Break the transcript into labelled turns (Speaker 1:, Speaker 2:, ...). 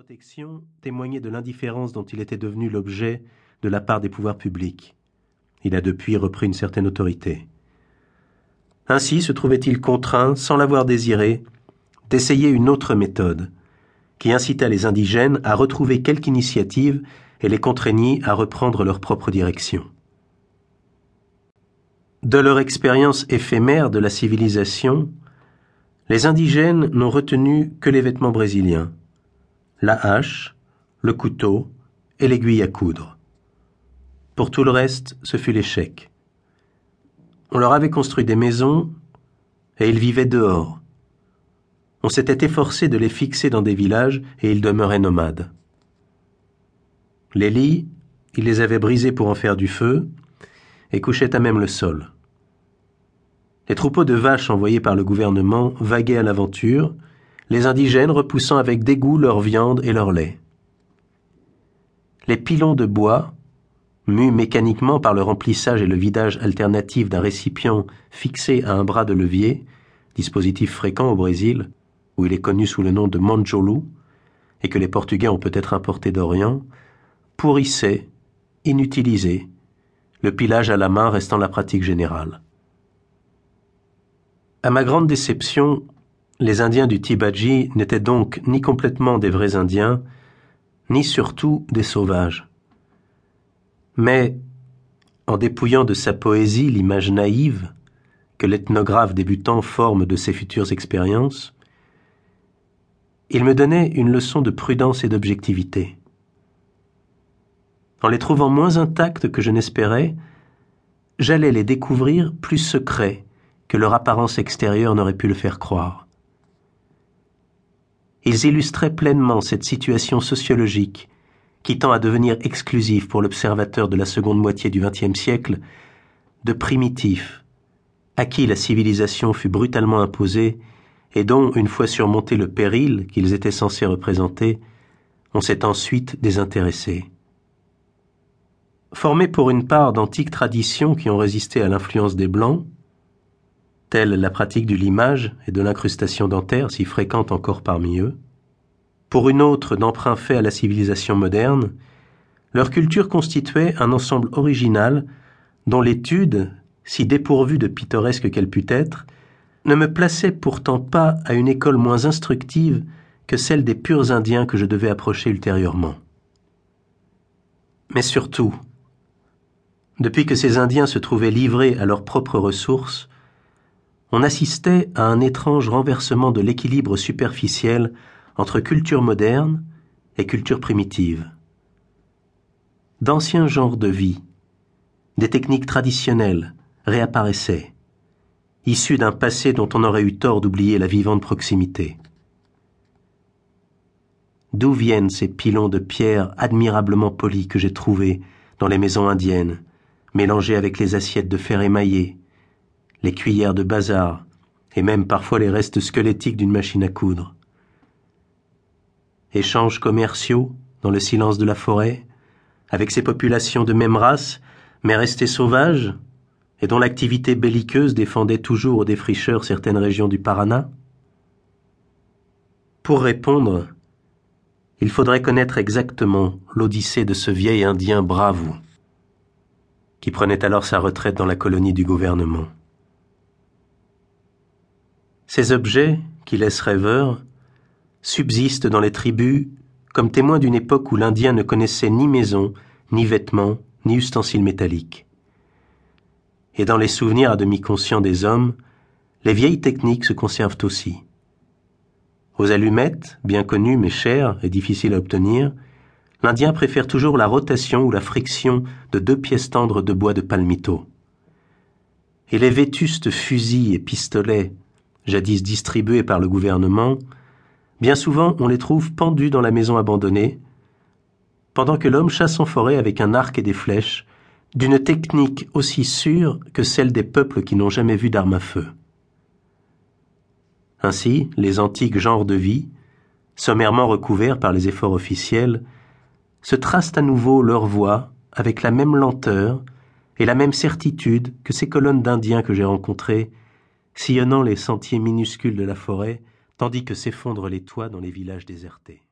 Speaker 1: protection témoignait de l'indifférence dont il était devenu l'objet de la part des pouvoirs publics. Il a depuis repris une certaine autorité. Ainsi se trouvait-il contraint, sans l'avoir désiré, d'essayer une autre méthode, qui incita les indigènes à retrouver quelque initiative et les contraignit à reprendre leur propre direction. De leur expérience éphémère de la civilisation, les indigènes n'ont retenu que les vêtements brésiliens, la hache, le couteau et l'aiguille à coudre. Pour tout le reste, ce fut l'échec. On leur avait construit des maisons et ils vivaient dehors. On s'était efforcé de les fixer dans des villages et ils demeuraient nomades. Les lits, ils les avaient brisés pour en faire du feu et couchaient à même le sol. Les troupeaux de vaches envoyés par le gouvernement vaguaient à l'aventure les indigènes repoussant avec dégoût leur viande et leur lait. Les pilons de bois, mus mécaniquement par le remplissage et le vidage alternatif d'un récipient fixé à un bras de levier, dispositif fréquent au Brésil, où il est connu sous le nom de manjolu, et que les Portugais ont peut-être importé d'Orient, pourrissaient, inutilisés, le pilage à la main restant la pratique générale. À ma grande déception, les Indiens du Tibadji n'étaient donc ni complètement des vrais Indiens, ni surtout des sauvages. Mais, en dépouillant de sa poésie l'image naïve que l'ethnographe débutant forme de ses futures expériences, il me donnait une leçon de prudence et d'objectivité. En les trouvant moins intacts que je n'espérais, j'allais les découvrir plus secrets que leur apparence extérieure n'aurait pu le faire croire. Ils illustraient pleinement cette situation sociologique qui tend à devenir exclusive pour l'observateur de la seconde moitié du XXe siècle de primitifs, à qui la civilisation fut brutalement imposée et dont, une fois surmonté le péril qu'ils étaient censés représenter, on s'est ensuite désintéressé. Formés pour une part d'antiques traditions qui ont résisté à l'influence des Blancs, telle la pratique du limage et de l'incrustation dentaire si fréquente encore parmi eux, pour une autre d'emprunt fait à la civilisation moderne, leur culture constituait un ensemble original dont l'étude, si dépourvue de pittoresque qu'elle pût être, ne me plaçait pourtant pas à une école moins instructive que celle des purs Indiens que je devais approcher ultérieurement. Mais surtout, depuis que ces Indiens se trouvaient livrés à leurs propres ressources, on assistait à un étrange renversement de l'équilibre superficiel entre culture moderne et culture primitive. D'anciens genres de vie, des techniques traditionnelles réapparaissaient, issus d'un passé dont on aurait eu tort d'oublier la vivante proximité. D'où viennent ces pilons de pierre admirablement polis que j'ai trouvés dans les maisons indiennes, mélangés avec les assiettes de fer émaillé, les cuillères de bazar, et même parfois les restes squelettiques d'une machine à coudre. Échanges commerciaux dans le silence de la forêt, avec ces populations de même race, mais restées sauvages, et dont l'activité belliqueuse défendait toujours aux défricheurs certaines régions du Paraná Pour répondre, il faudrait connaître exactement l'odyssée de ce vieil Indien bravo, qui prenait alors sa retraite dans la colonie du gouvernement. Ces objets, qui laissent rêveurs, subsistent dans les tribus comme témoins d'une époque où l'Indien ne connaissait ni maison, ni vêtements, ni ustensiles métalliques. Et dans les souvenirs à demi conscients des hommes, les vieilles techniques se conservent aussi. Aux allumettes, bien connues mais chères et difficiles à obtenir, l'Indien préfère toujours la rotation ou la friction de deux pièces tendres de bois de palmito. Et les vétustes fusils et pistolets jadis distribués par le gouvernement, bien souvent on les trouve pendus dans la maison abandonnée, pendant que l'homme chasse en forêt avec un arc et des flèches, d'une technique aussi sûre que celle des peuples qui n'ont jamais vu d'armes à feu. Ainsi, les antiques genres de vie, sommairement recouverts par les efforts officiels, se tracent à nouveau leur voie avec la même lenteur et la même certitude que ces colonnes d'Indiens que j'ai rencontrées sillonnant les sentiers minuscules de la forêt, tandis que s'effondrent les toits dans les villages désertés.